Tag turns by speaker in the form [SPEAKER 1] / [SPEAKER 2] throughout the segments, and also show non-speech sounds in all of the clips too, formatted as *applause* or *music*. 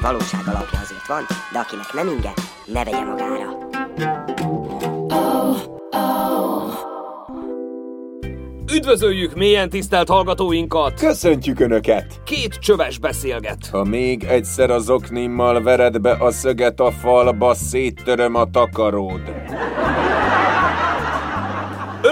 [SPEAKER 1] Némi valóság alapja azért van, de akinek nem inge, ne vegye magára.
[SPEAKER 2] Üdvözöljük mélyen tisztelt hallgatóinkat!
[SPEAKER 3] Köszöntjük Önöket!
[SPEAKER 2] Két csöves beszélget.
[SPEAKER 3] Ha még egyszer az oknimmal vered be a szöget a falba, széttöröm a takaród.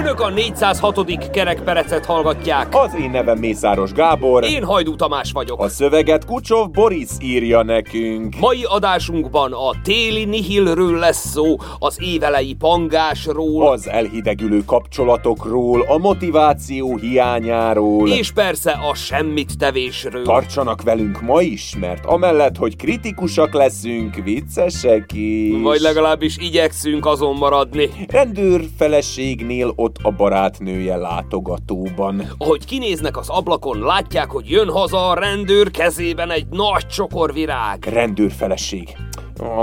[SPEAKER 2] Önök a 406. kerekperecet hallgatják.
[SPEAKER 3] Az én nevem Mészáros Gábor.
[SPEAKER 2] Én Hajdú Tamás vagyok.
[SPEAKER 3] A szöveget Kucsov Boris írja nekünk.
[SPEAKER 2] Mai adásunkban a téli nihilről lesz szó, az évelei pangásról,
[SPEAKER 3] Az elhidegülő kapcsolatokról, a motiváció hiányáról.
[SPEAKER 2] és persze a semmit tevésről.
[SPEAKER 3] Tartsanak velünk ma is, mert amellett, hogy kritikusak leszünk, viccesek is.
[SPEAKER 2] Vagy legalábbis igyekszünk azon maradni.
[SPEAKER 3] Rendőr feleségnél ott a barátnője látogatóban.
[SPEAKER 2] Ahogy kinéznek az ablakon, látják, hogy jön haza a rendőr kezében egy nagy csokorvirág.
[SPEAKER 3] Rendőrfeleség.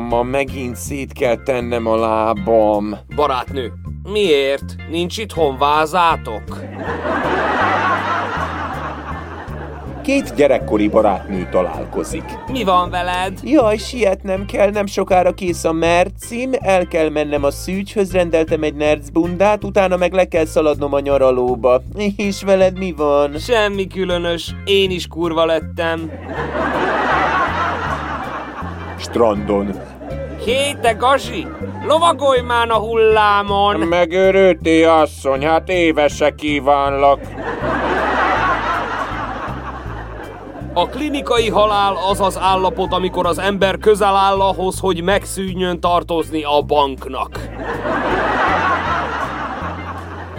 [SPEAKER 3] Ma megint szét kell tennem a lábam.
[SPEAKER 2] Barátnő, miért? Nincs itthon vázátok?
[SPEAKER 3] Két gyerekkori barátnő találkozik.
[SPEAKER 2] Mi van veled?
[SPEAKER 3] Jaj, sietnem kell, nem sokára kész a mercim, el kell mennem a szűcs,höz rendeltem egy nercbundát, utána meg le kell szaladnom a nyaralóba. És veled mi van?
[SPEAKER 2] Semmi különös, én is kurva lettem.
[SPEAKER 3] Strandon.
[SPEAKER 2] Hé, te gazsi! Lovagolj már a hullámon!
[SPEAKER 3] Megőrülté, asszony, hát évese kívánlak.
[SPEAKER 2] A klinikai halál az az állapot, amikor az ember közel áll ahhoz, hogy megszűnjön tartozni a banknak.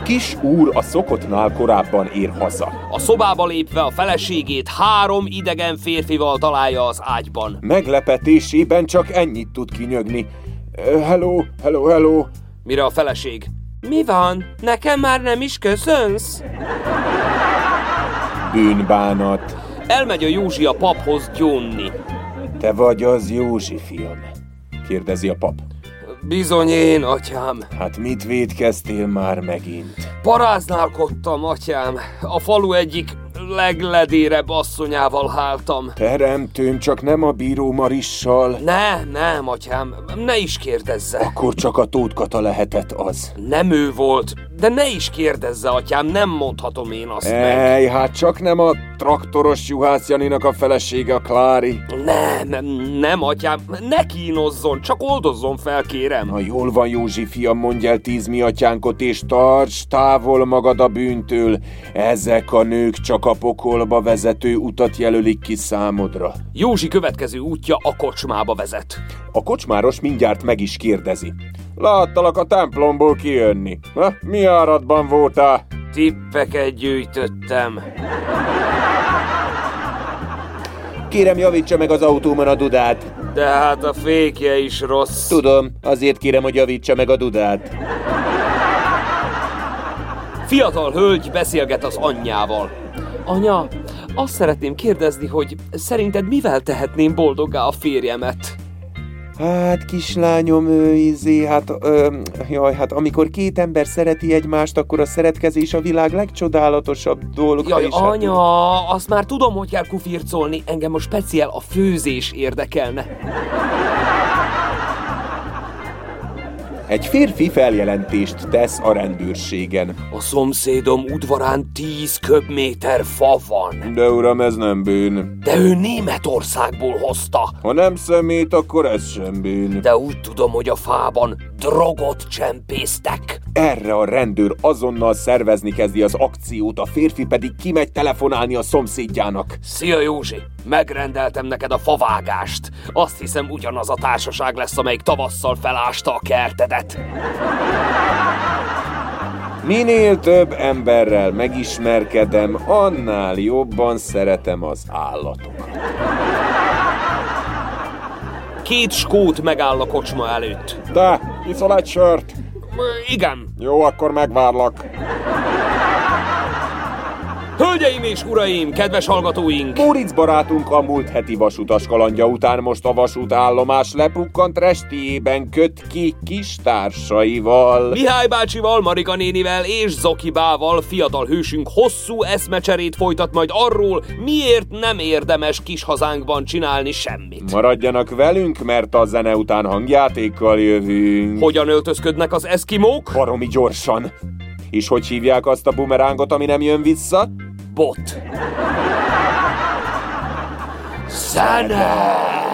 [SPEAKER 3] Kis úr a szokottnál korábban ér haza.
[SPEAKER 2] A szobába lépve a feleségét három idegen férfival találja az ágyban.
[SPEAKER 3] Meglepetésében csak ennyit tud kinyögni. Hello, hello, hello.
[SPEAKER 2] Mire a feleség? Mi van? Nekem már nem is köszönsz?
[SPEAKER 3] Bűnbánat.
[SPEAKER 2] Elmegy a Józsi a paphoz gyónni.
[SPEAKER 3] Te vagy az Józsi fiam? Kérdezi a pap.
[SPEAKER 2] Bizony én, atyám.
[SPEAKER 3] Hát mit védkeztél már megint?
[SPEAKER 2] Paráználkodtam, atyám. A falu egyik legledérebb asszonyával háltam.
[SPEAKER 3] Teremtőm, csak nem a bíró Marissal.
[SPEAKER 2] Ne, nem, atyám, ne is kérdezze.
[SPEAKER 3] Akkor csak a tótkata lehetett az.
[SPEAKER 2] Nem ő volt, de ne is kérdezze, atyám, nem mondhatom én azt meg.
[SPEAKER 3] Ej, hát csak nem a traktoros Juhász Janinak a felesége a Klári.
[SPEAKER 2] Nem, nem, nem, atyám, ne kínozzon, csak oldozzon fel, kérem.
[SPEAKER 3] Na jól van, Józsi fiam, mondj el tíz mi atyánkot, és tarts távol magad a bűntől. Ezek a nők csak a pokolba vezető utat jelölik ki számodra.
[SPEAKER 2] Józsi következő útja a kocsmába vezet.
[SPEAKER 3] A kocsmáros mindjárt meg is kérdezi. Láttalak a templomból kijönni. Ha, mi áradban voltál?
[SPEAKER 2] Tippeket gyűjtöttem.
[SPEAKER 3] Kérem, javítsa meg az autómon a dudát.
[SPEAKER 2] De hát a fékje is rossz.
[SPEAKER 3] Tudom, azért kérem, hogy javítsa meg a dudát.
[SPEAKER 2] Fiatal hölgy beszélget az anyjával. Anya, azt szeretném kérdezni, hogy szerinted mivel tehetném boldoggá a férjemet?
[SPEAKER 3] Hát, kislányom, ő, izé, hát, ö, jaj, hát amikor két ember szereti egymást, akkor a szeretkezés a világ legcsodálatosabb dolga.
[SPEAKER 2] Jaj,
[SPEAKER 3] és hát-
[SPEAKER 2] anya, azt már tudom, hogy kell kufircolni, engem most speciál a főzés érdekelne.
[SPEAKER 3] Egy férfi feljelentést tesz a rendőrségen.
[SPEAKER 2] A szomszédom udvarán 10 köbméter fa van.
[SPEAKER 3] De uram, ez nem bűn.
[SPEAKER 2] De ő Németországból hozta.
[SPEAKER 3] Ha nem szemét, akkor ez sem bűn.
[SPEAKER 2] De úgy tudom, hogy a fában drogot csempésztek.
[SPEAKER 3] Erre a rendőr azonnal szervezni kezdi az akciót, a férfi pedig kimegy telefonálni a szomszédjának.
[SPEAKER 2] Szia Józsi, megrendeltem neked a favágást. Azt hiszem ugyanaz a társaság lesz, amelyik tavasszal felásta a kertedet.
[SPEAKER 3] Minél több emberrel megismerkedem, annál jobban szeretem az állatokat.
[SPEAKER 4] Két skót megáll a kocsma előtt.
[SPEAKER 3] Te, iszol egy sört?
[SPEAKER 4] Igen.
[SPEAKER 3] Jó, akkor megvárlak.
[SPEAKER 4] Hölgyeim és uraim, kedves hallgatóink!
[SPEAKER 3] Móricz barátunk a múlt heti vasutas kalandja után most a vasútállomás lepukkant restiében köt ki kis társaival.
[SPEAKER 4] Mihály bácsival, Marika nénivel és Zokibával fiatal hősünk hosszú eszmecserét folytat majd arról, miért nem érdemes kis hazánkban csinálni semmit.
[SPEAKER 3] Maradjanak velünk, mert a zene után hangjátékkal jövünk.
[SPEAKER 4] Hogyan öltözködnek az eszkimók?
[SPEAKER 3] Baromi gyorsan. És hogy hívják azt a bumerángot, ami nem jön vissza?
[SPEAKER 4] Bot. Zene!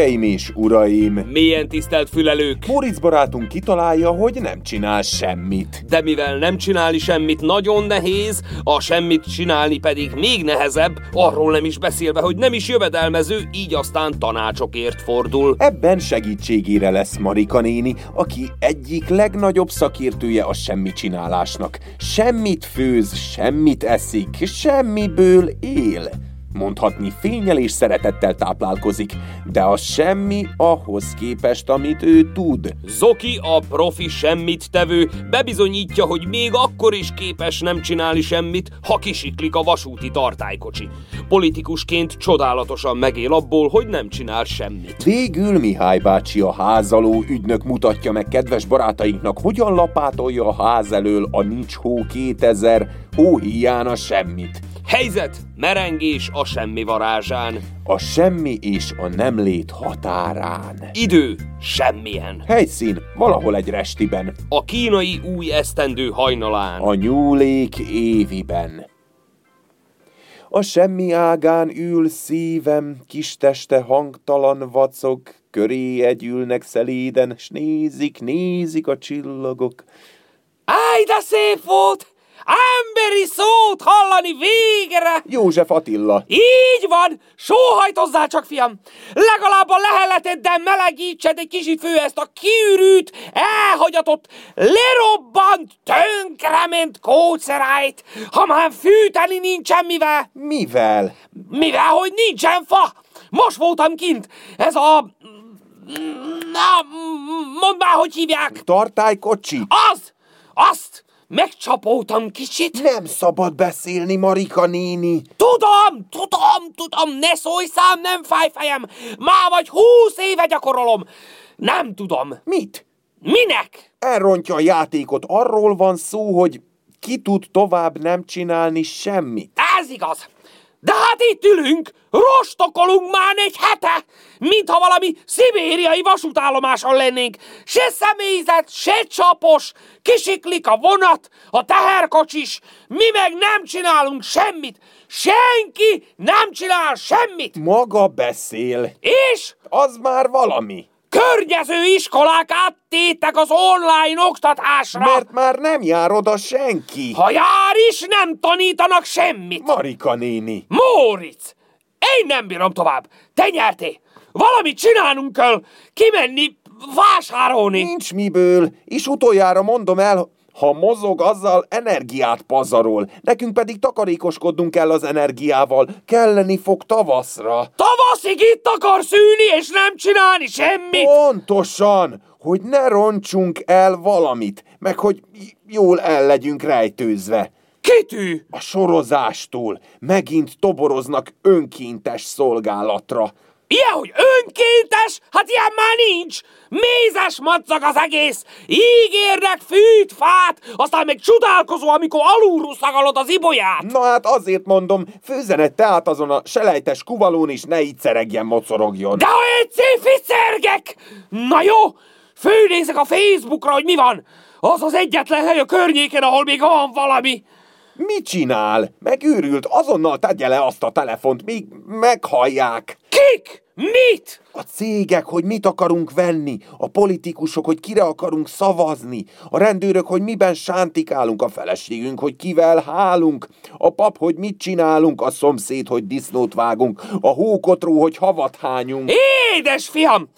[SPEAKER 3] Hölgyeim és uraim!
[SPEAKER 2] Milyen tisztelt fülelők!
[SPEAKER 3] Moritz barátunk kitalálja, hogy nem csinál semmit.
[SPEAKER 2] De mivel nem csinálni semmit nagyon nehéz, a semmit csinálni pedig még nehezebb, arról nem is beszélve, hogy nem is jövedelmező, így aztán tanácsokért fordul.
[SPEAKER 3] Ebben segítségére lesz Marika néni, aki egyik legnagyobb szakértője a semmi csinálásnak. Semmit főz, semmit eszik, semmiből él. Mondhatni fényel és szeretettel táplálkozik, de az semmi ahhoz képest, amit ő tud.
[SPEAKER 2] Zoki, a profi semmit tevő, bebizonyítja, hogy még akkor is képes nem csinálni semmit, ha kisiklik a vasúti tartálykocsi. Politikusként csodálatosan megél abból, hogy nem csinál semmit.
[SPEAKER 3] Végül Mihály bácsi a házaló ügynök mutatja meg kedves barátainknak, hogyan lapátolja a ház elől a nincs hó 2000 hóhíján a semmit.
[SPEAKER 2] Helyzet, merengés a semmi varázsán.
[SPEAKER 3] A semmi és a nem lét határán.
[SPEAKER 2] Idő, semmilyen.
[SPEAKER 3] Helyszín valahol egy restiben,
[SPEAKER 2] A kínai új esztendő hajnalán.
[SPEAKER 3] a nyúlék éviben. A semmi ágán ül szívem, kis teste hangtalan vacog, köré együlnek szeléden, s nézik, nézik a csillagok.
[SPEAKER 2] Áj, de szép volt! Emberi szót hallani végre!
[SPEAKER 3] József Attila,
[SPEAKER 2] Így van! Sóhajtozzál csak, fiam! Legalább a leheleteddel melegítsed egy kicsit fő ezt a kiürült, elhagyatott, lerobbant, tönkrement kócerájt, ha már fűteni nincsen mivel.
[SPEAKER 3] mivel?
[SPEAKER 2] Mivel, hogy nincsen fa! Most voltam kint, ez a... Na, mondd már, hogy hívják!
[SPEAKER 3] Tartálykocsi?
[SPEAKER 2] Az! Azt! Megcsapoltam kicsit.
[SPEAKER 3] Nem szabad beszélni, Marika néni.
[SPEAKER 2] Tudom, tudom, tudom, ne szólj szám, nem fáj fejem. Már vagy húsz éve gyakorolom. Nem tudom.
[SPEAKER 3] Mit?
[SPEAKER 2] Minek?
[SPEAKER 3] Elrontja a játékot. Arról van szó, hogy ki tud tovább nem csinálni semmit.
[SPEAKER 2] Ez igaz. De hát itt ülünk, rostokolunk már egy hete, mintha valami szibériai vasútállomáson lennénk. Se személyzet, se csapos, kisiklik a vonat, a teherkocsis, mi meg nem csinálunk semmit. Senki nem csinál semmit.
[SPEAKER 3] Maga beszél.
[SPEAKER 2] És
[SPEAKER 3] Az már valami.
[SPEAKER 2] környező iskolák áttétek az online oktatásra.
[SPEAKER 3] Mert már nem jár oda senki.
[SPEAKER 2] Ha jár is, nem tanítanak semmit.
[SPEAKER 3] Marika néni.
[SPEAKER 2] Móricz! Én nem bírom tovább. Te nyertél. Valamit csinálnunk kell. Kimenni, vásárolni.
[SPEAKER 3] Nincs miből, és utoljára mondom el, ha mozog, azzal energiát pazarol. Nekünk pedig takarékoskodnunk kell az energiával. Kelleni fog tavaszra.
[SPEAKER 2] Tavaszig itt akarsz ülni, és nem csinálni semmit.
[SPEAKER 3] Pontosan, hogy ne roncsunk el valamit, meg hogy jól el legyünk rejtőzve.
[SPEAKER 2] Kitű!
[SPEAKER 3] A sorozástól megint toboroznak önkéntes szolgálatra.
[SPEAKER 2] Ilyen, hogy önkéntes? Hát ilyen már nincs! Mézes madzag az egész! Ígérnek fűt, fát, aztán még csodálkozó, amikor alulról szagalod az ibolyát!
[SPEAKER 3] Na hát azért mondom, főzzen egy teát azon a selejtes kuvalón, és ne így szeregjen, mocorogjon.
[SPEAKER 2] De ha egyszer ficergek! Na jó, főnézek a Facebookra, hogy mi van. Az az egyetlen hely a környéken, ahol még van valami.
[SPEAKER 3] Mit csinál? Megőrült, azonnal tegye le azt a telefont, míg meghallják.
[SPEAKER 2] Kik? Mit?
[SPEAKER 3] A cégek, hogy mit akarunk venni, a politikusok, hogy kire akarunk szavazni, a rendőrök, hogy miben sántikálunk, a feleségünk, hogy kivel hálunk, a pap, hogy mit csinálunk, a szomszéd, hogy disznót vágunk, a hókotró, hogy havat hányunk.
[SPEAKER 2] Édes fiam!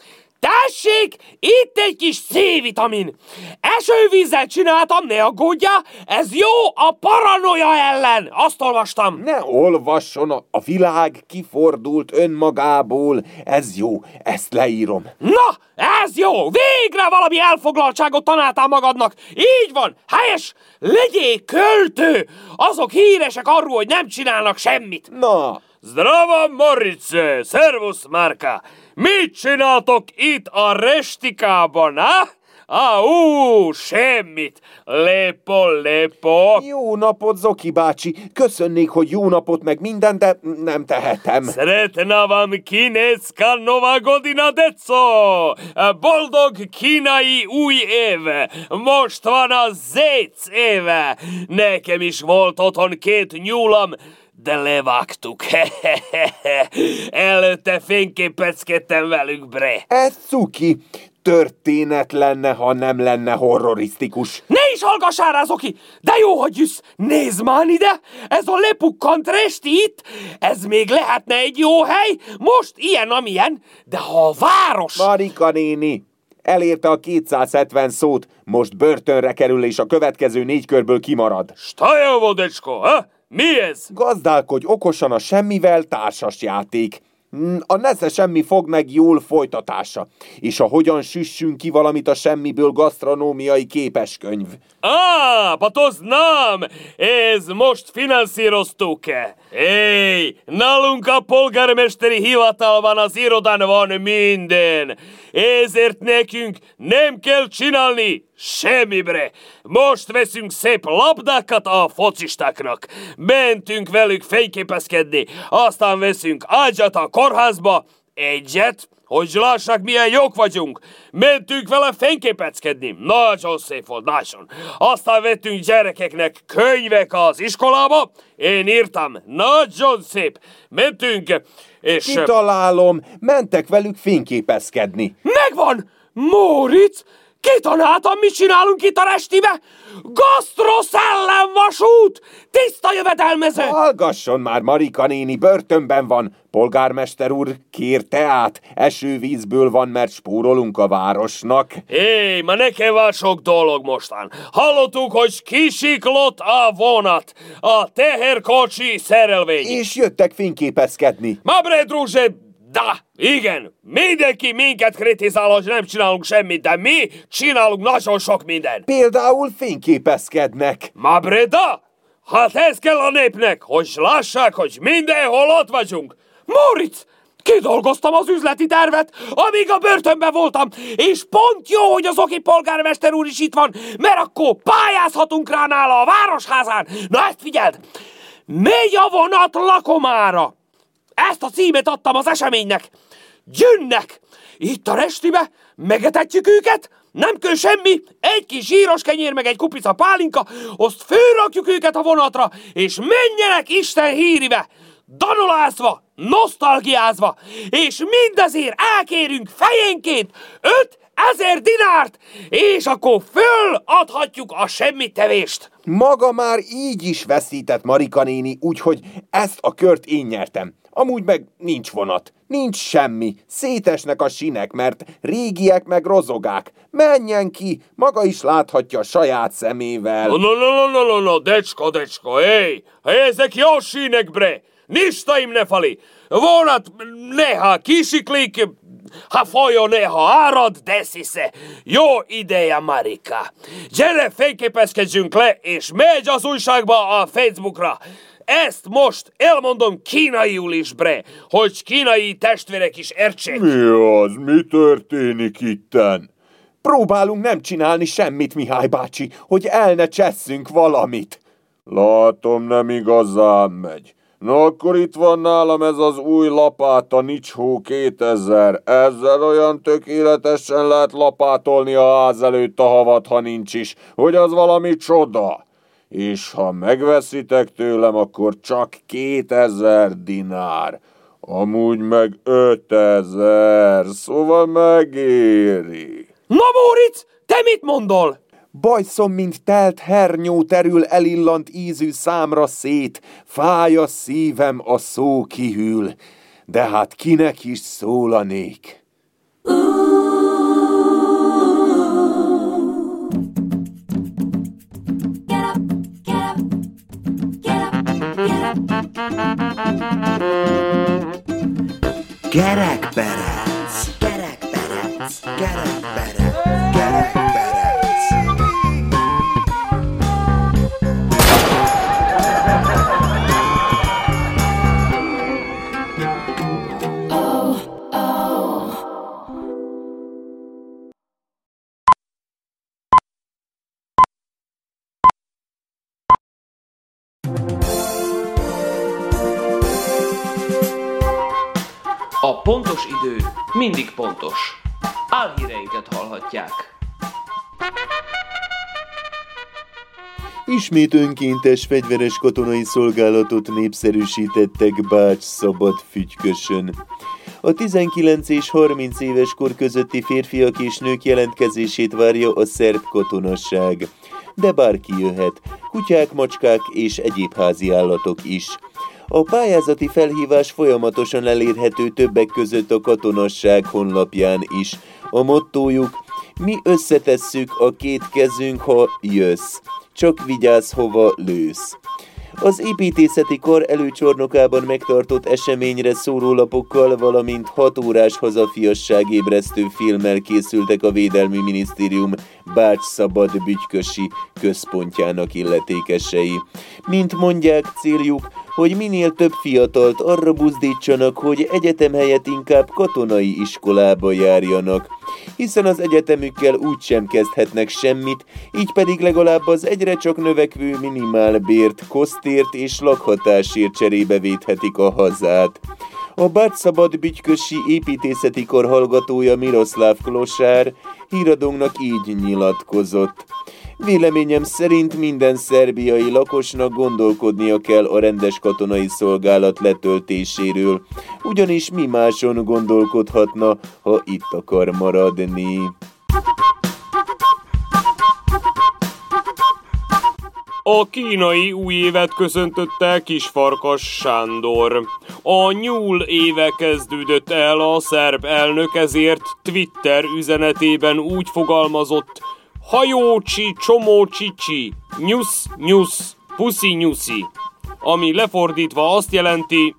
[SPEAKER 2] Tessék, itt egy kis C-vitamin. Esővízzel csináltam, ne aggódja, ez jó a paranoia ellen. Azt olvastam.
[SPEAKER 3] Ne olvasson, a, világ kifordult önmagából. Ez jó, ezt leírom.
[SPEAKER 2] Na, ez jó! Végre valami elfoglaltságot tanáltál magadnak! Így van! Helyes! Legyél költő! Azok híresek arról, hogy nem csinálnak semmit!
[SPEAKER 3] Na,
[SPEAKER 2] Zdrava, Morice! Szervusz, Márka! Mit csináltok itt a restikában, ha? Ah, ú, semmit! Lepo, lepo!
[SPEAKER 3] jó napot, Zoki bácsi. Köszönnék, hogy jó napot meg minden, de nem tehetem.
[SPEAKER 2] Sretna vam kineska nova godina, deco! Boldog kínai új éve! Most van a zéc éve! Nekem is volt otthon két nyúlam, de levágtuk. *laughs* Előtte fényképezkedtem velük, bre.
[SPEAKER 3] Ez cuki. Történet lenne, ha nem lenne horrorisztikus.
[SPEAKER 2] Ne is hallgassál rá, Zoki! De jó, hogy jössz! Nézd már ide! Ez a lepukkant resti itt! Ez még lehetne egy jó hely! Most ilyen, amilyen, de ha a város...
[SPEAKER 3] Marika néni, elérte a 270 szót, most börtönre kerül, és a következő négy körből kimarad.
[SPEAKER 2] Staja, vodecsko, ha? Mi ez?
[SPEAKER 3] Gazdálkodj okosan a semmivel társas játék. Mm, A nesze semmi fog meg jól folytatása. És a hogyan süssünk ki valamit a semmiből gasztronómiai képeskönyv.
[SPEAKER 2] Á, pa to znam! Ez most finanszíroztuk-e? Ej, nálunk a polgármesteri hivatalban az irodán van minden. Ezért nekünk nem kell csinálni semmibre. Most veszünk szép labdákat a focistáknak. Mentünk velük fényképezkedni, aztán veszünk ágyat a kórházba, egyet, hogy lássák, milyen jók vagyunk. Mentünk vele fényképezkedni. Nagyon szép volt, nagyon. Aztán vettünk gyerekeknek könyvek az iskolába. Én írtam. Nagyon szép. Mentünk, és...
[SPEAKER 3] Kitalálom, mentek velük fényképezkedni.
[SPEAKER 2] Megvan! Móricz! Kitanáltam, mit csinálunk itt a restibe? Gasztroszellemvasút! Tiszta jövedelmező!
[SPEAKER 3] Hallgasson már, Marika néni, börtönben van. Polgármester úr, kér teát, esővízből van, mert spórolunk a városnak.
[SPEAKER 2] Hé, ma nekem van sok dolog mostan. Hallottuk, hogy kisiklott a vonat, a teherkocsi szerelvény.
[SPEAKER 3] És jöttek fényképezkedni.
[SPEAKER 2] Ma bre, druže, da, igen, mindenki minket kritizál, hogy nem csinálunk semmit, de mi csinálunk nagyon sok mindent.
[SPEAKER 3] Például fényképezkednek.
[SPEAKER 2] Ma bre, da, hát ez kell a népnek, hogy lássák, hogy mindenhol ott vagyunk. Moritz, kidolgoztam az üzleti tervet, amíg a börtönben voltam, és pont jó, hogy az oki polgármester úr is itt van, mert akkor pályázhatunk rá nála a városházán. Na ezt figyeld! Megy a vonat lakomára! Ezt a címet adtam az eseménynek. Jönnek! Itt a restibe, megetetjük őket, nem kell semmi, egy kis zsíros kenyér, meg egy kupica pálinka, azt fölrakjuk őket a vonatra, és menjenek Isten híribe, danolázva, nosztalgiázva, és mindezért elkérünk fejenként öt ezer dinárt, és akkor föladhatjuk a semmitevést.
[SPEAKER 3] Maga már így is veszített Marika néni, úgyhogy ezt a kört én nyertem. Amúgy meg nincs vonat, nincs semmi, szétesnek a sinek, mert régiek meg rozogák. Menjen ki, maga is láthatja a saját szemével.
[SPEAKER 2] No, no, no, no, no, no, dečko, dečko, ej, ezek jó sínek, bre, ništa im ne fali. Vonat neha kisiklik, ha folyó neha árad, deszi se. Jó ideja, Marika. Gyere, fényképezkedjünk le, és megy az újságba a Facebookra. Ezt most elmondom kínaiul is, bre, hogy kínai testvérek is értsék.
[SPEAKER 3] Mi az? Mi történik itten? Próbálunk nem csinálni semmit, Mihály bácsi, hogy el ne csesszünk valamit. Látom, nem igazán megy. Na akkor itt van nálam ez az új lapáta Nicshó 2000. Ezzel olyan tökéletesen lehet lapátolni a ház előtt a havat, ha nincs is, hogy az valami csoda. És ha megveszitek tőlem, akkor csak 2000 dinár. Amúgy meg 5000, szóval megéri.
[SPEAKER 2] Na, Móricz, te mit mondol?
[SPEAKER 3] Bajszom, mint telt hernyó terül elillant ízű számra szét, fáj a szívem, a szó kihűl, de hát kinek is szólanék.
[SPEAKER 5] Kerekperec, kerekperec, kerekperec, kerekperec.
[SPEAKER 6] Mindig pontos. Álhíreinket hallhatják.
[SPEAKER 7] Ismét önkéntes fegyveres katonai szolgálatot népszerűsítettek Bács Szabad Fügykösön. A 19 és 30 éves kor közötti férfiak és nők jelentkezését várja a szerb katonasság. De bárki jöhet, kutyák, macskák és egyéb házi állatok is. A pályázati felhívás folyamatosan elérhető többek között a katonasság honlapján is. A mottójuk, mi összetesszük a két kezünk, ha jössz. Csak vigyázz, hova lősz. Az építészeti kar előcsornokában megtartott eseményre szórólapokkal, valamint 6 órás hazafiasságébresztő filmmel készültek a Védelmi Minisztérium Bács Szabad Bütykösi központjának illetékesei. Mint mondják, céljuk, hogy minél több fiatalt arra buzdítsanak, hogy egyetem helyett inkább katonai iskolába járjanak, hiszen az egyetemükkel úgy sem kezdhetnek semmit, így pedig legalább az egyre csak növekvő minimálbért, kosztért és lakhatásért cserébe védhetik a hazát. A Bátszabad Bütykösi építészeti kar hallgatója Miroslav Klosár híradónknak így nyilatkozott. Véleményem szerint minden szerbiai lakosnak gondolkodnia kell a rendes katonai szolgálat letöltéséről, ugyanis mi máson gondolkodhatna, ha itt akar maradni.
[SPEAKER 2] A kínai új évet köszöntötte Kisfarkas Sándor. A nyúl éve kezdődött el a szerb elnök, ezért Twitter üzenetében úgy fogalmazott, hajócsi csomócsicsi, nyusz nyusz, puszi nyuszi, ami lefordítva azt jelenti,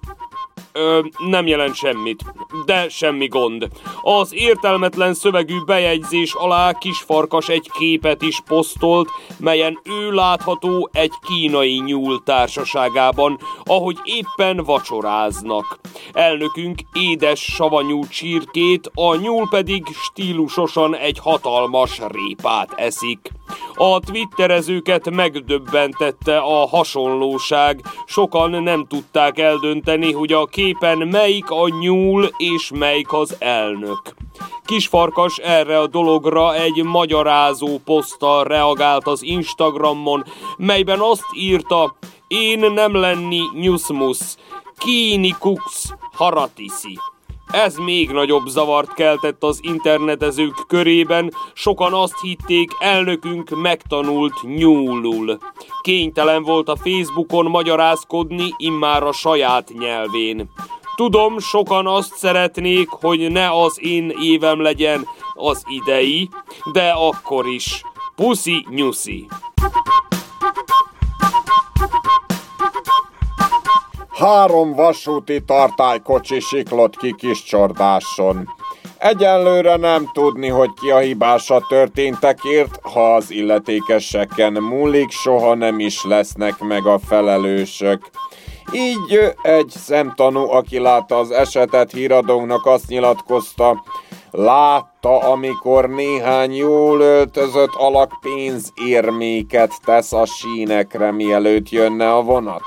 [SPEAKER 2] Ö, nem jelent semmit, de semmi gond. Az értelmetlen szövegű bejegyzés alá kisfarkas egy képet is posztolt, melyen ő látható egy kínai nyúl társaságában, ahogy éppen vacsoráznak. Elnökünk édes savanyú csirkét, a nyúl pedig stílusosan egy hatalmas répát eszik. A twitterezőket megdöbbentette a hasonlóság, sokan nem tudták eldönteni, hogy a képen melyik a nyúl és melyik az elnök. Kisfarkas erre a dologra egy magyarázó poszttal reagált az Instagramon, melyben azt írta, én nem lenni nyuszmusz, kíni kux haratiszi. Ez még nagyobb zavart keltett az internetezők körében, sokan azt hitték, elnökünk megtanult nyúlul. Kénytelen volt a Facebookon magyarázkodni immár a saját nyelvén. Tudom, sokan azt szeretnék, hogy ne az én évem legyen az idei, de akkor is. Puszi nyuszi.
[SPEAKER 3] Három vasúti tartálykocsi siklott ki kis csordáson. Egyenlőre nem tudni, hogy ki a hibás a történtekért, ha az illetékeseken múlik, soha nem is lesznek meg a felelősök. Így egy szemtanú, aki látta az esetet híradónknak azt nyilatkozta, látta, amikor néhány jól öltözött alak pénzérméket tesz a sínekre, mielőtt jönne a vonat.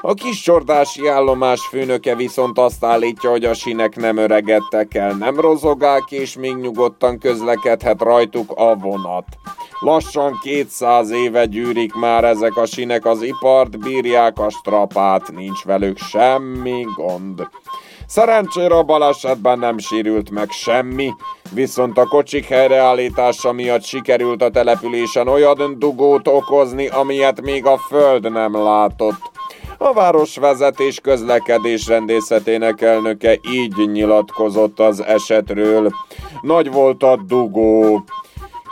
[SPEAKER 3] A kis csordási állomás főnöke viszont azt állítja, hogy a sinek nem öregedtek el, nem rozogák, és még nyugodtan közlekedhet rajtuk a vonat. Lassan 200 éve gyűrik már ezek a sinek az ipart, bírják a strapát, nincs velük semmi gond. Szerencsére a balesetben nem sérült meg semmi, viszont a kocsik helyreállítása miatt sikerült a településen olyan dugót okozni, amilyet még a föld nem látott. A városvezetés közlekedés rendészetének elnöke így nyilatkozott az esetről. Nagy volt a dugó.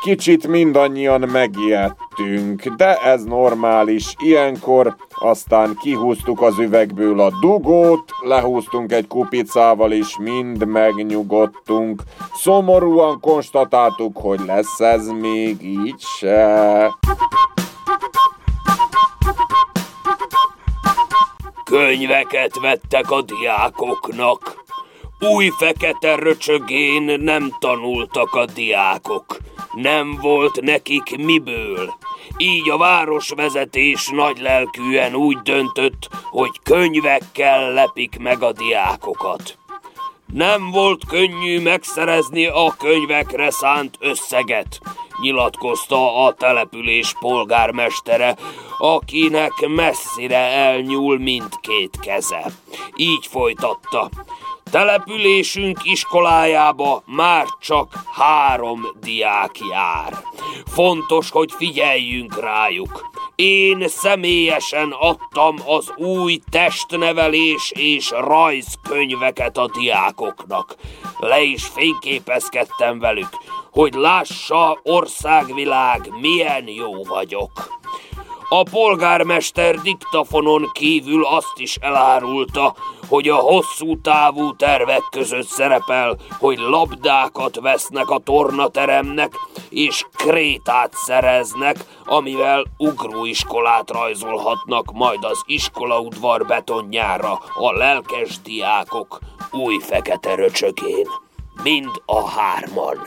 [SPEAKER 3] Kicsit mindannyian megijedtünk, de ez normális. Ilyenkor aztán kihúztuk az üvegből a dugót, lehúztunk egy kupicával, és mind megnyugodtunk. Szomorúan konstatáltuk, hogy lesz ez még így se.
[SPEAKER 2] Könyveket vettek a diákoknak. Új fekete röcsögén nem tanultak a diákok. Nem volt nekik miből. Így a városvezetés nagylelkűen úgy döntött, hogy könyvekkel lepik meg a diákokat. Nem volt könnyű megszerezni a könyvekre szánt összeget. nyilatkozta a település polgármestere, akinek messzire elnyúl mindkét keze. Így folytatta. Településünk iskolájába már csak három diák jár. Fontos, hogy figyeljünk rájuk. Én személyesen adtam az új testnevelés és rajzkönyveket a diákoknak. Le is fényképezkedtem velük, hogy lássa országvilág, milyen jó vagyok. A polgármester diktafonon kívül azt is elárulta, hogy a hosszú távú tervek között szerepel, hogy labdákat vesznek a tornateremnek, és krétát szereznek, amivel ugróiskolát rajzolhatnak majd az iskolaudvar betonjára a lelkes diákok új fekete röcsökén. Mind a hárman.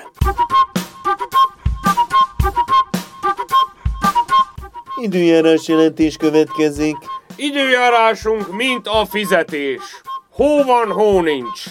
[SPEAKER 7] Időjárás jelentés következik.
[SPEAKER 2] Időjárásunk, mint a fizetés. Hó van, hó nincs.